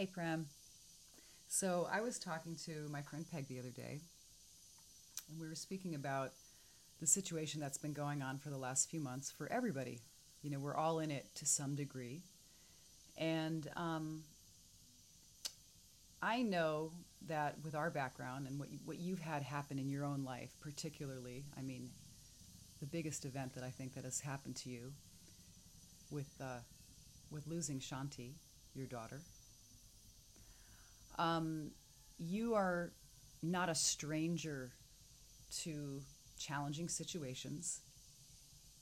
Hey, Prem. So I was talking to my friend Peg the other day, and we were speaking about the situation that's been going on for the last few months for everybody. You know, we're all in it to some degree. And um, I know that with our background and what, you, what you've had happen in your own life, particularly, I mean, the biggest event that I think that has happened to you with, uh, with losing Shanti, your daughter. Um, you are not a stranger to challenging situations,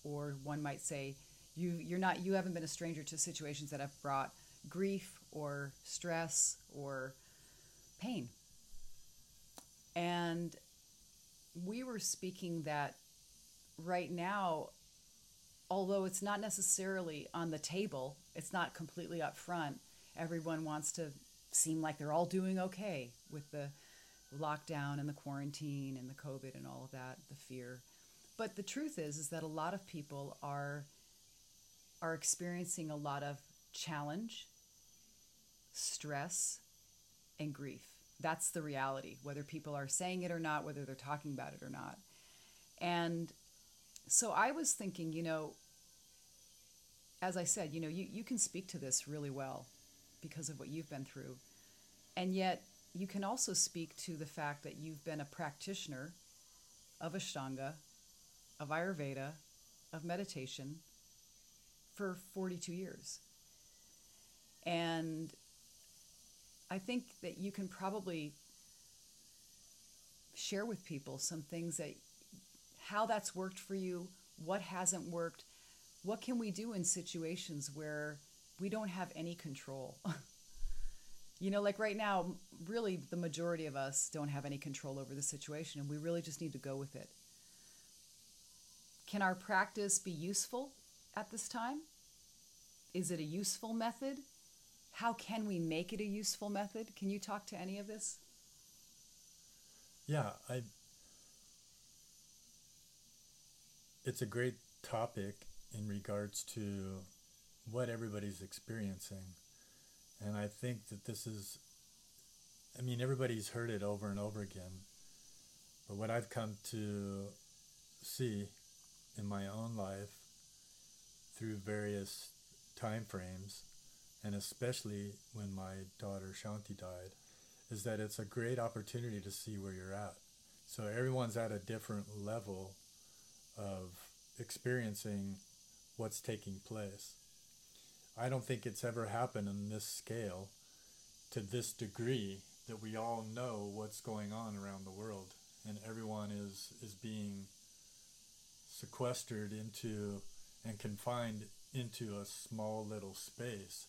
or one might say, you you're not you haven't been a stranger to situations that have brought grief or stress or pain. And we were speaking that right now, although it's not necessarily on the table, it's not completely up front, everyone wants to seem like they're all doing okay with the lockdown and the quarantine and the COVID and all of that, the fear. But the truth is, is that a lot of people are are experiencing a lot of challenge, stress, and grief. That's the reality, whether people are saying it or not, whether they're talking about it or not. And so I was thinking, you know, as I said, you know, you, you can speak to this really well because of what you've been through. And yet, you can also speak to the fact that you've been a practitioner of Ashtanga, of Ayurveda, of meditation for 42 years. And I think that you can probably share with people some things that how that's worked for you, what hasn't worked, what can we do in situations where we don't have any control. you know, like right now, really the majority of us don't have any control over the situation and we really just need to go with it. Can our practice be useful at this time? Is it a useful method? How can we make it a useful method? Can you talk to any of this? Yeah, I it's a great topic in regards to what everybody's experiencing. And I think that this is, I mean, everybody's heard it over and over again. But what I've come to see in my own life through various time frames, and especially when my daughter Shanti died, is that it's a great opportunity to see where you're at. So everyone's at a different level of experiencing what's taking place. I don't think it's ever happened in this scale to this degree that we all know what's going on around the world. And everyone is is being sequestered into and confined into a small little space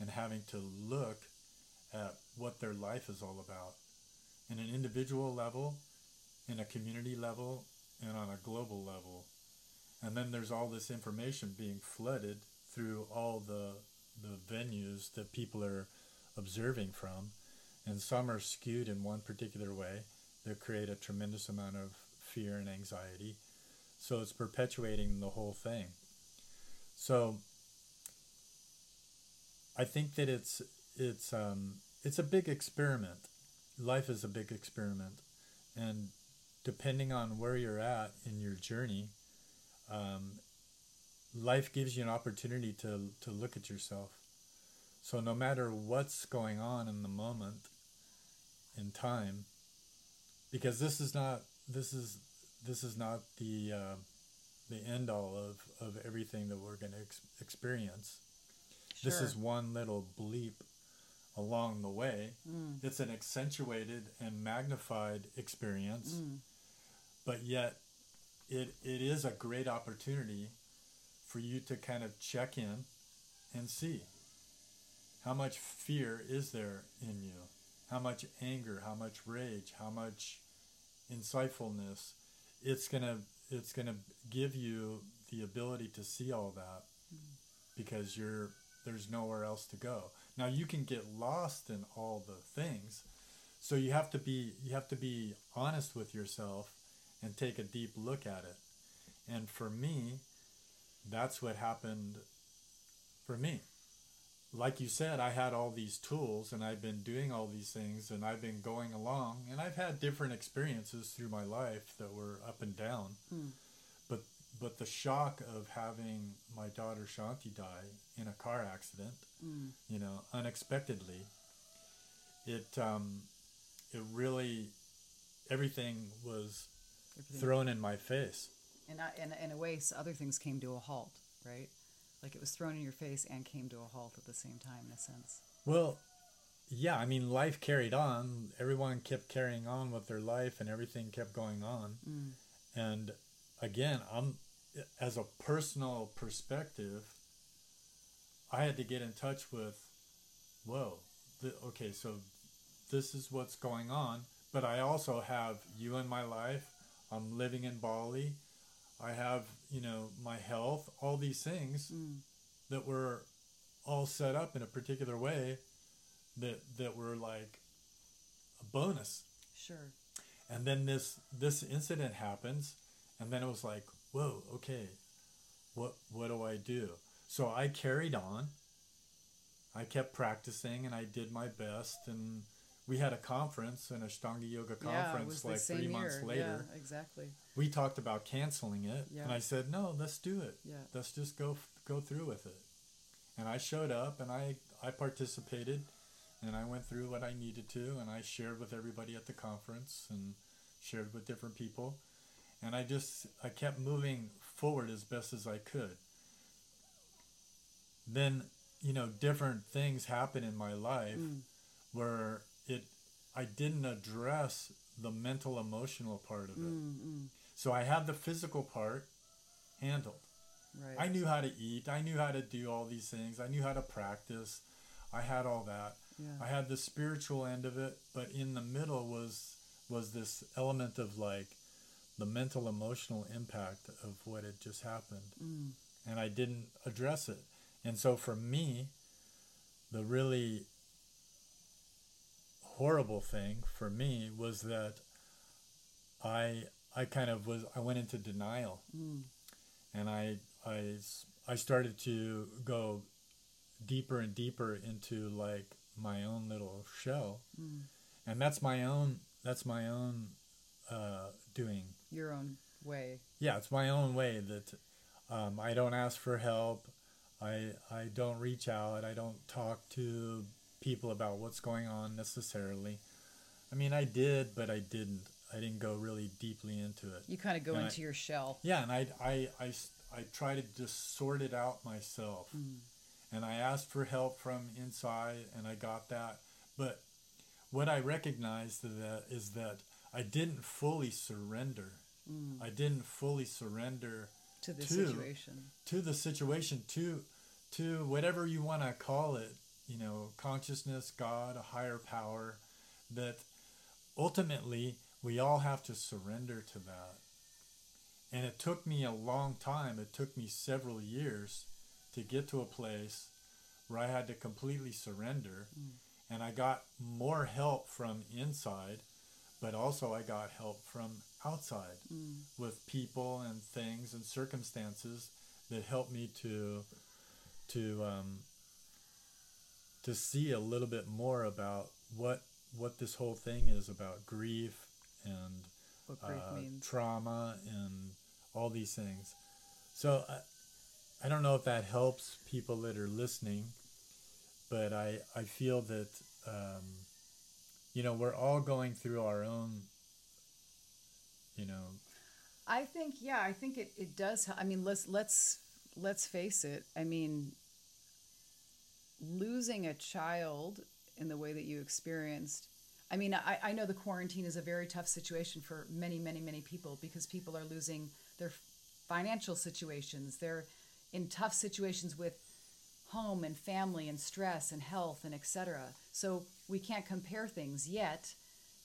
and having to look at what their life is all about. In an individual level in a community level and on a global level. And then there's all this information being flooded through all the the venues that people are observing from, and some are skewed in one particular way that create a tremendous amount of fear and anxiety. So it's perpetuating the whole thing. So I think that it's it's um, it's a big experiment. Life is a big experiment, and depending on where you're at in your journey, um, life gives you an opportunity to, to look at yourself. So no matter what's going on in the moment, in time, because this is not this is this is not the uh, the end all of, of everything that we're going to ex- experience. Sure. This is one little bleep along the way. Mm. It's an accentuated and magnified experience, mm. but yet it, it is a great opportunity for you to kind of check in and see. How much fear is there in you? How much anger how much rage how much insightfulness? It's gonna it's gonna give you the ability to see all that because you're there's nowhere else to go. Now you can get lost in all the things so you have to be you have to be honest with yourself and take a deep look at it. And for me, that's what happened for me. like you said, I had all these tools and I've been doing all these things and I've been going along and I've had different experiences through my life that were up and down. Mm. But but the shock of having my daughter Shanti die in a car accident, Mm. you know, unexpectedly, it um, it really everything was Everything. thrown in my face. And I, in, in a way, s- other things came to a halt, right? Like it was thrown in your face and came to a halt at the same time, in a sense. Well, yeah, I mean, life carried on. Everyone kept carrying on with their life, and everything kept going on. Mm. And again, I'm as a personal perspective, I had to get in touch with, whoa, th- okay, so this is what's going on. But I also have you in my life. I'm living in Bali. I have, you know, my health, all these things Mm. that were all set up in a particular way that that were like a bonus. Sure. And then this this incident happens and then it was like, whoa, okay, what what do I do? So I carried on. I kept practicing and I did my best and we had a conference, an Ashtanga Yoga conference the like three year. months later. Yeah, exactly. We talked about canceling it Yeah. and I said, No, let's do it Yeah. let's just go go through with it and i showed up and i i participated and i went through what i needed to and i shared with everybody at the conference and shared with different people and i just i kept moving forward as best as i could then you know different things happen in my life Mm. where i didn't address the mental emotional part of it Mm, mm, so i had the physical part handled right. I knew how to eat. I knew how to do all these things. I knew how to practice. I had all that. yeah. I had the spiritual end of it, but in the middle was was this element of like the mental emotional impact of what had just happened. Mm. And I didn't address it. And so for me, the really horrible thing for me was that I I kind of was I went into denial Mm. and I started to go deeper and deeper into like my own little shell, Mm. and that's my own that's my own uh, doing. Your own way. Yeah, it's my own way that um, I don't ask for help. I I don't reach out. I don't talk to people about what's going on necessarily. I mean, I did, but I didn't. I didn't go really deeply into it. You kind of go And I- into your shell. Yeah, and I, I, I, I try to just sort it out myself. Mm. And I asked for help from inside, and I got that. But what I recognized that is that I didn't fully surrender. Mm. I didn't fully surrender To the Two. situation. to the situation, to, to whatever you want to call it. You know, consciousness, God, a higher power. That ultimately we all have to surrender to that. And it took me a long time. It took me several years to get to a place where I had to completely surrender. Mm. And I got more help from inside, but also I got help from outside Mm. with people and things and circumstances that helped me to to um, to see a little bit more about what what this whole thing is about grief and What grief uh, trauma and all these things. So I, I don't know if that helps people that are listening, but I, I feel that, um, you know, we're all going through our own, you know, I think yeah, I think it, it does. I mean, let's let's let's face it. I mean, losing a child in the way that you experienced. I mean, I, I know the quarantine is a very tough situation for many, many, many people because people are losing their financial situations. They're in tough situations with home and family and stress and health and etc. So we can't compare things yet.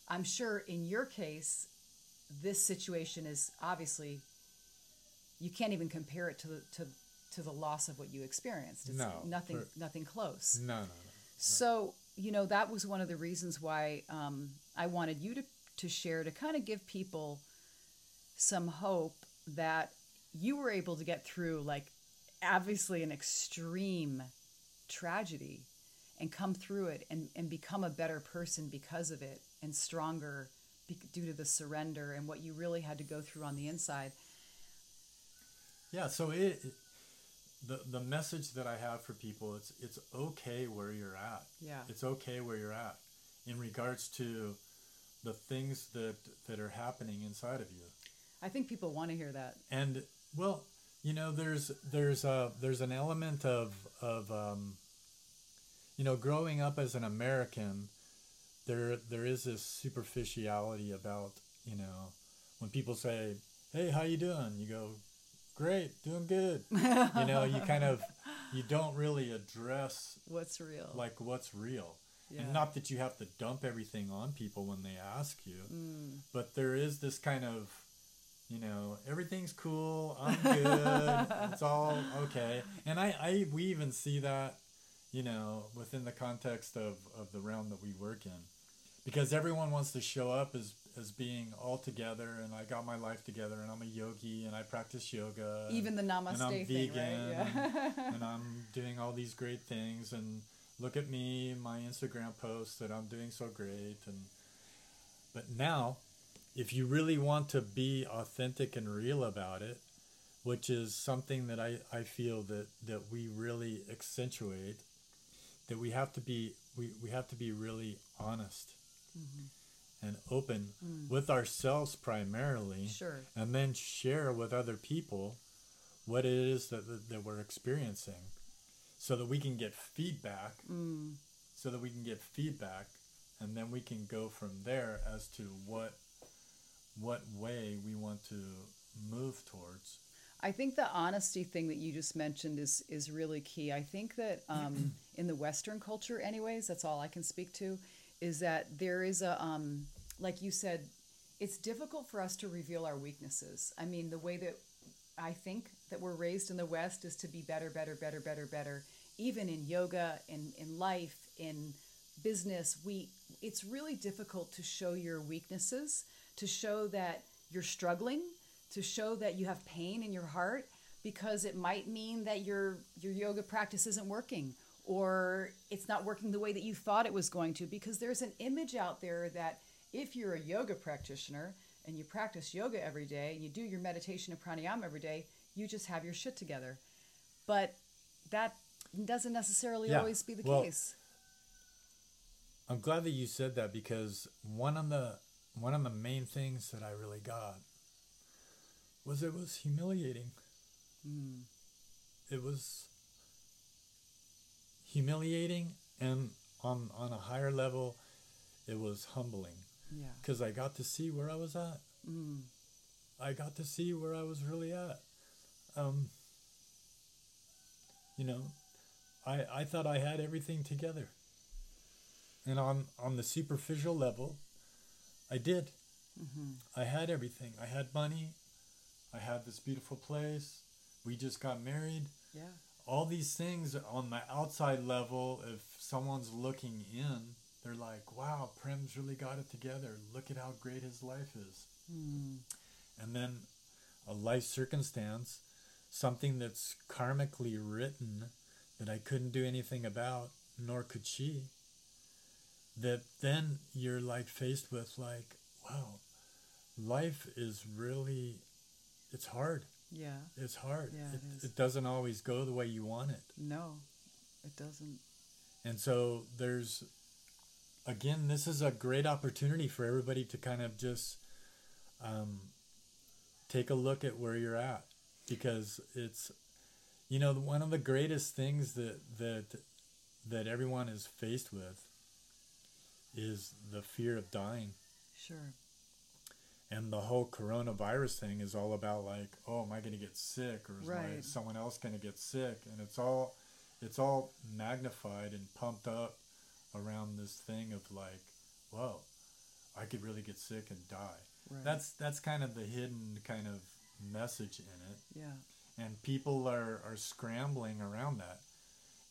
I'm sure in your case, this situation is obviously you can't even compare it to to to the loss of what you experienced. It's No, nothing for- nothing close. no, no, no. So you know that was one of the reasons why um, I wanted you to to share to kind of give people some hope that you were able to get through like obviously an extreme tragedy and come through it and, and become a better person because of it and stronger due to the surrender and what you really had to go through on the inside. Yeah, so it the the message that I have for people it's it's okay where you're at. Yeah. It's okay where you're at in regards to the things that that are happening inside of you. I think people want to hear that. And well, you know, there's there's a there's an element of of um, you know, growing up as an American, there there is this superficiality about you know when people say, "Hey, how you doing?" You go, "Great, doing good." you know, you kind of you don't really address What's real? like what's real. Yeah. And not that you have to dump everything on people when they ask you, Mm. but there is this kind of, you know, everything's cool, I'm good, it's all okay. And I, I, we even see that, you know, within the context of, of the realm that we work in, because everyone wants to show up as, as being all together, and I got my life together, and I'm a yogi, and I practice yoga, and- Even the namaste and I'm thing, vegan, right? Yeah. and, and I'm doing all these great things, and look at me, my Instagram posts that I'm doing so great, and but now, if you really want to be authentic and real about it, which is something that I, I feel that, that we really accentuate, that we have to be we, we have to be really honest mm-hmm. And open with ourselves primarily Sure. and then share with other people what it is that, that, that we're experiencing so that we can get feedback Mm. so that we can get feedback and then we can go from there as to what what way we want to move towards I think the honesty thing that you just mentioned is is really key. I think that um, in the Western culture, anyways, that's all I can speak to, is that there is a um, like you said, it's difficult for us to reveal our weaknesses. I mean, the way that I think that we're raised in the West is to be better, better, better, better, better. Even in yoga, in in life, in business, we it's really difficult to show your weaknesses, to show that you're struggling, to show that you have pain in your heart because it might mean that your your yoga practice isn't working or it's not working the way that you thought it was going to because there's an image out there that if you're a yoga practitioner and you practice yoga every day and you do your meditation and pranayama every day, you just have your shit together. But that doesn't necessarily Yeah, always be the well- case. i'm glad that you said that because one of the one of the main things that i really got was it was humiliating Mm. it was humiliating and on on a higher level it was humbling Yeah. because I got to see where I was at. Mm. I got to see where I was really at. Um, you know, I I thought I had everything together, and on on the superficial level, I did. hmm I had everything. I had money. I had this beautiful place. We just got married. Yeah. All these things on the outside level, if someone's looking in, they're like, wow, Prem's really got it together. Look at how great his life is. Mm. And then a life circumstance, something that's karmically written that I couldn't do anything about, nor could she, that then you're like faced with, like, wow, life is really, it's hard. Yeah. It's hard. Yeah, it, it is. it doesn't always go the way you want it. No, it doesn't. And so there's, again, this is a great opportunity for everybody to kind of just um, take a look at where you're at because it's, you know, one of the greatest things that that that everyone is faced with is the fear of dying. Sure. And the whole coronavirus thing is all about like, oh, am I going to get sick, or is my, someone else going to get sick? And it's all, it's all magnified and pumped up around this thing of like, whoa, I could really get sick and die. Right. That's that's kind of the hidden kind of message in it, yeah. and people are are scrambling around that,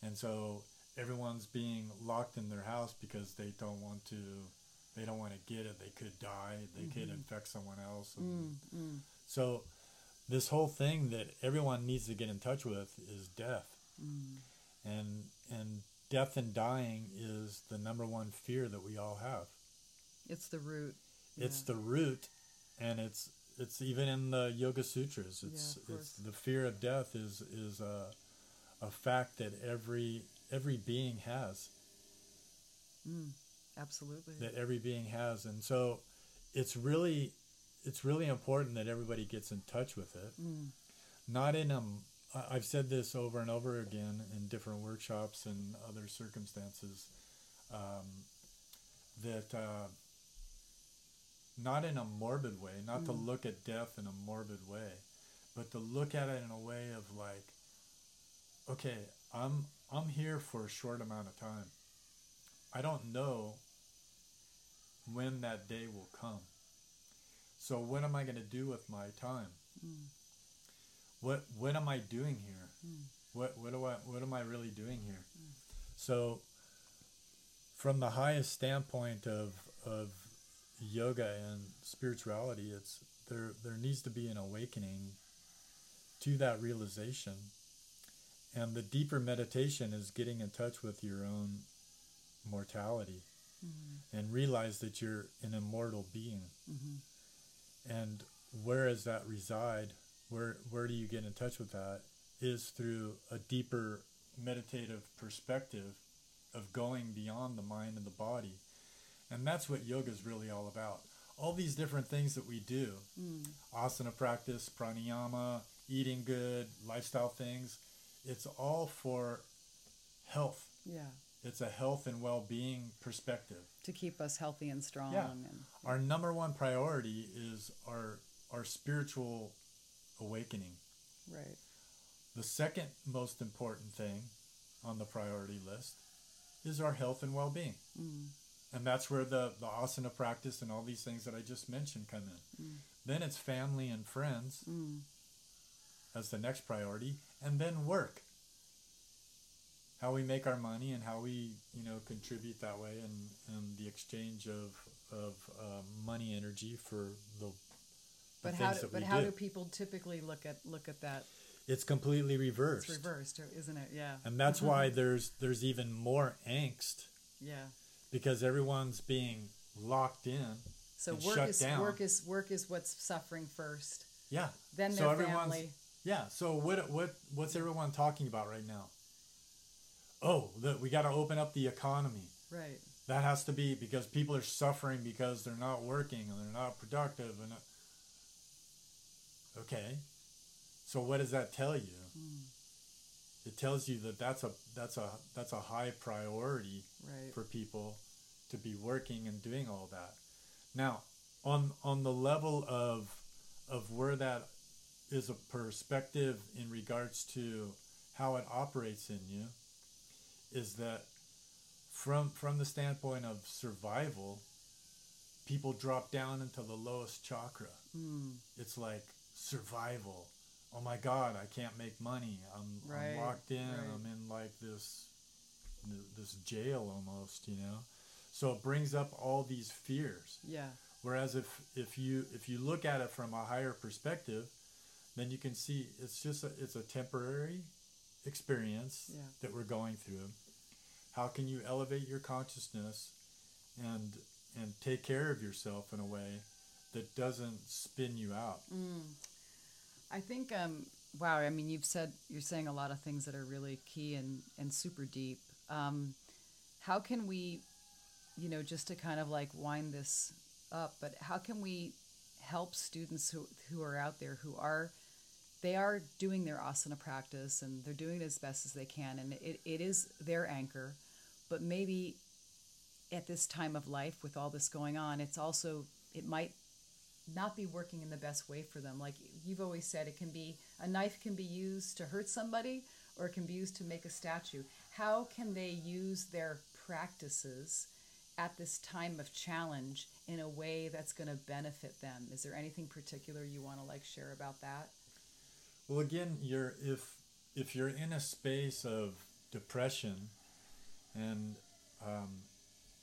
and so everyone's being locked in their house because they don't want to. They don't want to get it. They could die. They could Mhm. infect someone else. and- Mm, mm, so, this whole thing that everyone needs to get in touch with is death. mm. and and death and dying is the number one fear that we all have. It's the root. It's Yeah. the root, and it's it's even in the Yoga Sutras. It's Yeah, it's the fear of death is is a a fact that every every being has. Mm, absolutely. that every being has and so it's really it's really important that everybody gets in touch with it Mm, not in um i've said this over and over again in different workshops and other circumstances um, that uh, not in a morbid way not to Mm. look at death in a morbid way but to look at it in a way of like okay i'm i'm here for a short amount of time i don't know when that day will come. So what am i going to do with my time? Mm, what what am i doing here? Mm. what what do i what am i really doing here? So from the highest standpoint of of yoga and spirituality it's there there needs to be an awakening to that realization. And the deeper meditation is getting in touch with your own mortality mhm, and realize that you're an immortal being. Mhm. and where does that reside? Where where do you get in touch with that? Is through a deeper meditative perspective of going beyond the mind and the body. And that's what yoga is really all about. All these different things that we do. Mm, asana practice pranayama eating good lifestyle things. It's all for health. Yeah. It's a health and well-being perspective To keep us healthy and strong. Yeah. And our number one priority is our our spiritual awakening. right. The second most important thing on the priority list is our health and well-being. Mm, And that's where the, the asana practice and all these things that I just mentioned come in. Mm. Then it's family and friends mm, as the next priority, and then work. How we make our money and how we, you know, contribute that way, and, and the exchange of of uh, money energy for the, the But how do, but how do. do people typically look at look at that? It's completely reversed. It's reversed, isn't it? Yeah. And that's why there's there's even more angst Yeah. because everyone's being locked in. So work shut is down. work is work is what's suffering first. Yeah. Then So their everyone's- family. Yeah. So what what what's everyone talking about right now? Oh, the, we got to open up the economy. Right. That has to be because people are suffering because they're not working and they're not productive and okay. So what does that tell you? Mm, It tells you that that's a that's a that's a high priority right. for people to be working and doing all that. Now, on on the level of of where that is a perspective in regards to how it operates in you is that from from the standpoint of survival, people drop down into the lowest chakra. Mm, It's like survival. Oh my God, I can't make money. I'm, Right, I'm locked in. right. I'm in like this this jail almost, you know. So it brings up all these fears. yeah. Whereas if if you if you look at it from a higher perspective, then you can see it's just a, it's a temporary experience Yeah. that we're going through. How can you elevate your consciousness and and take care of yourself in a way that doesn't spin you out? Mm. I think um wow, I mean you've said you're saying a lot of things that are really key and and super deep. Um how can we you know just to kind of like wind this up, but how can we help students who who are out there who are they are doing their asana practice and they're doing it as best as they can. And it, it is their anchor but maybe at this time of life with all this going on it's also it might not be working in the best way for them. Like you've always said it can be a knife can be used to hurt somebody or it can be used to make a statue. How can they use their practices at this time of challenge in a way that's going to benefit them? Is there anything particular you want to like share about that Well, again, you're if if you're in a space of depression, and um,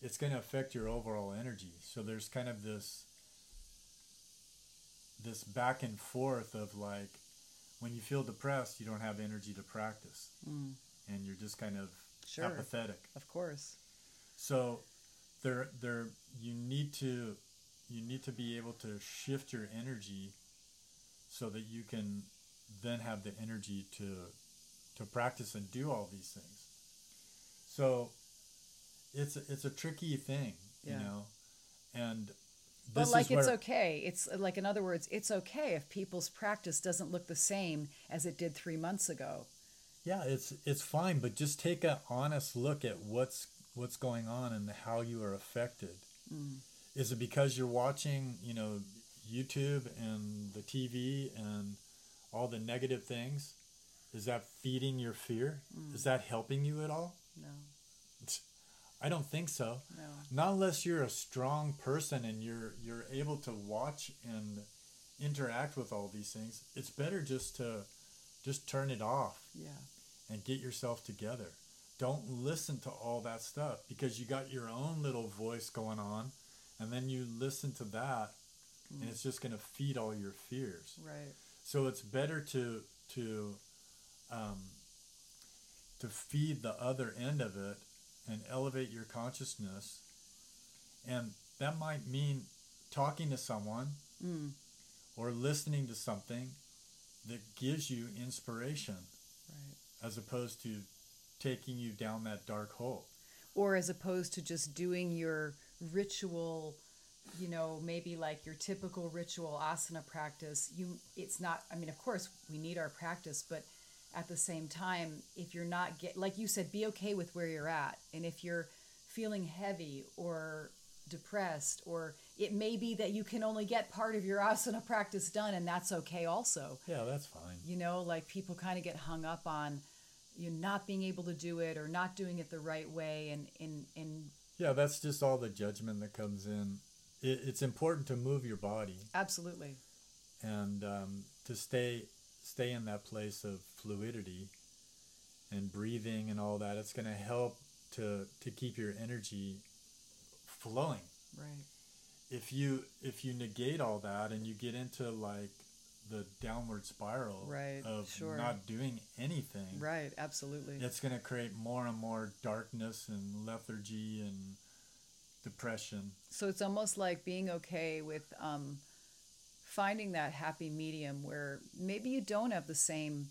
it's going to affect your overall energy. So there's kind of this this back and forth of like when you feel depressed, you don't have energy to practice. Mm. and you're just kind of Sure. apathetic. Of course. So there there you need to you need to be able to shift your energy so that you can then have the energy to to practice and do all these things. So it's a, it's a tricky thing, Yeah. you know. And But like it's okay. It's like in other words, it's okay if people's practice doesn't look the same as it did 3 months ago. Yeah, it's it's fine, but just take an honest look at what's what's going on and how you are affected. Mm. Is it because you're watching, you know, YouTube and the TV and all the negative things? Is that feeding your fear? Mm. Is that helping you at all? No. I don't think so. No. Not unless you're a strong person and you're you're able to watch and interact with all these things. It's better just to just turn it off Yeah. and get yourself together. Don't listen to all that stuff because you got your own little voice going on, and then you listen to that, and it's just going to feed all your fears. Right. So it's better to to um, to feed the other end of it and elevate your consciousness, and that might mean talking to someone Mm. or listening to something that gives you inspiration Right. as opposed to taking you down that dark hole. Or as opposed to just doing your ritual, you know, maybe like your typical ritual asana practice. You it's not I mean, of course, we need our practice, but at the same time, if you're not get like you said, be okay with where you're at. And if you're feeling heavy or depressed or it may be that you can only get part of your asana practice done and that's okay also Yeah, that's fine. you know like people kind of get hung up on you not being able to do it or not doing it the right way and and and Yeah, that's just all the judgment that comes in. It, it's important to move your body absolutely and um, to stay stay in that place of fluidity and breathing and all that. It's going to help to to keep your energy flowing. right If you if you negate all that and you get into like the downward spiral Right, of sure. not doing anything, right absolutely it's going to create more and more darkness and lethargy and depression. so it's almost like being okay with um, finding that happy medium where maybe you don't have the same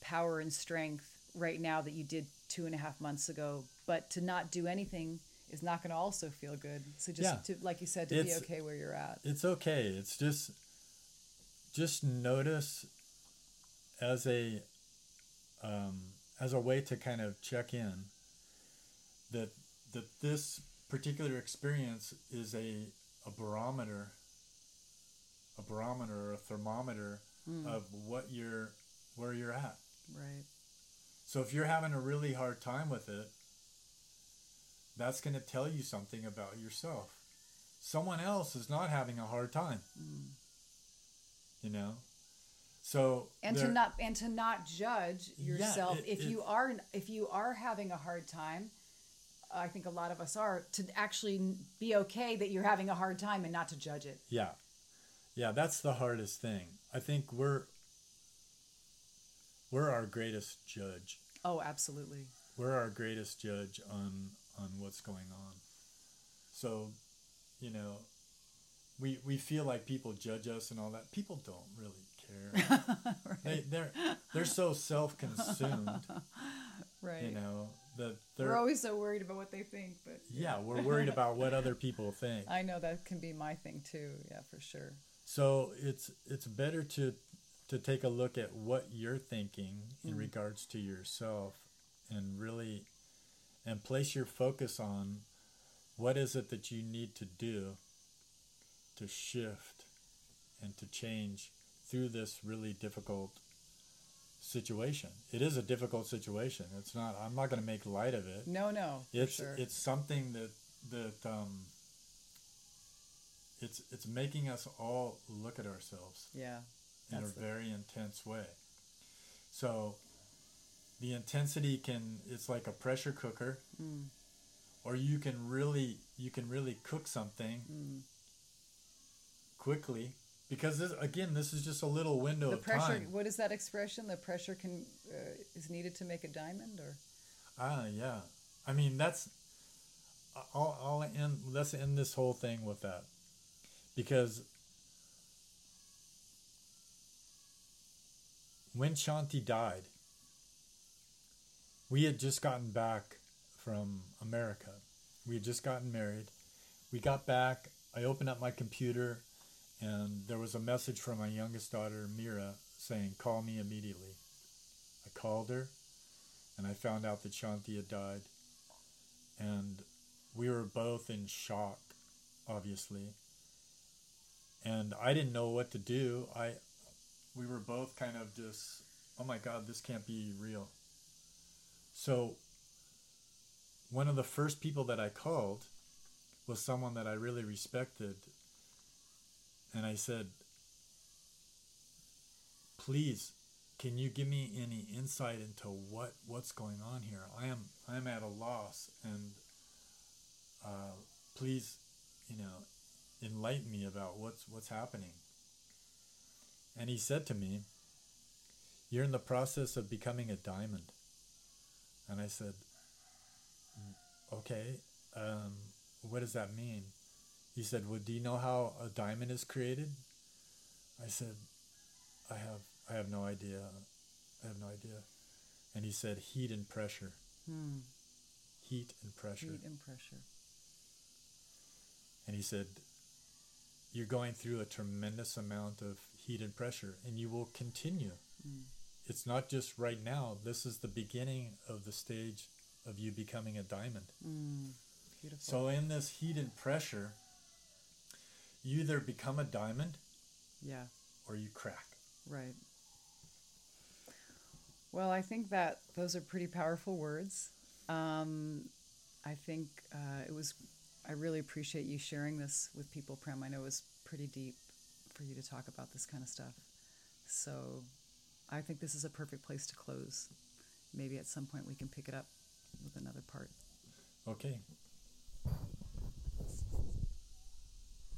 power and strength right now that you did two and a half months ago but to not do anything is not going to also feel good so just Yeah. to like you said to be okay where you're at It's okay. It's just just notice as a um, as a way to kind of check in that that this particular experience is a a barometer a barometer or a thermometer Hmm. of what you're where you're at. right So if you're having a really hard time with it, that's going to tell you something about yourself. Someone else is not having a hard time. You know? So and to not and to not judge Yeah, yourself it- if you are if you are having a hard time i think a lot of us are to actually be okay that you're having a hard time and not to judge it Yeah. Yeah, that's the hardest thing. I think we're we're our greatest judge. oh absolutely We're our greatest judge on on what's going on. So, you know, we we feel like people judge us and all that. People don't really care. they they're they're so self-consumed, right you know, that we're always so worried about what they think but yeah, we're worried about what other people think. i know that can be my thing too yeah for sure So it's it's better to to take a look at what you're thinking in mm-hmm. regards to yourself and really and place your focus on what is it that you need to do to shift and to change through this really difficult situation. It is a difficult situation. It's not I'm not going to make light of it. no no It's sure it's something that that um it's it's making us all look at ourselves yeah in a very intense way. So the intensity can it's like a pressure cooker Mm. or you can really you can really cook something Mm. quickly because this again this is just a little window the of pressure time. what is that expression the pressure can uh, is needed to make a diamond or Ah, yeah. I mean, that's. I'll, I'll end. Let's end this whole thing with that, because when Shanti died, we had just gotten back from America. We had just gotten married. We got back. I opened up my computer, and there was a message from my youngest daughter, Mira, saying, "Call me immediately." I called her and I found out that Shanti had died. And we were both in shock, obviously. And I didn't know what to do. I we were both kind of just, oh my god, this can't be real. So one of the first people that I called was someone that I really respected. And I said, please can you give me any insight into what what's going on here? I am I am at a loss, and uh, please, you know, enlighten me about what's what's happening. And he said to me, "You're in the process of becoming a diamond." And I said, "Okay, um, what does that mean?" He said, "Well, do you know how a diamond is created?" I said, "I have I have no idea. I have no idea. And he said heat and pressure. Hmm. Heat and pressure. Heat and pressure. And he said, You're going through a tremendous amount of heat and pressure, and you will continue. Mm. It's not just right now, this is the beginning of the stage of you becoming a diamond. Mm. Beautiful. So, in this heat and pressure, you either become a diamond yeah. or you crack. Right. Well, I think that those are pretty powerful words. Um, I think uh, it was, I really appreciate you sharing this with people, Prem. I know it was pretty deep for you to talk about this kind of stuff. So I think this is a perfect place to close. Maybe at some point we can pick it up with another part. Okay.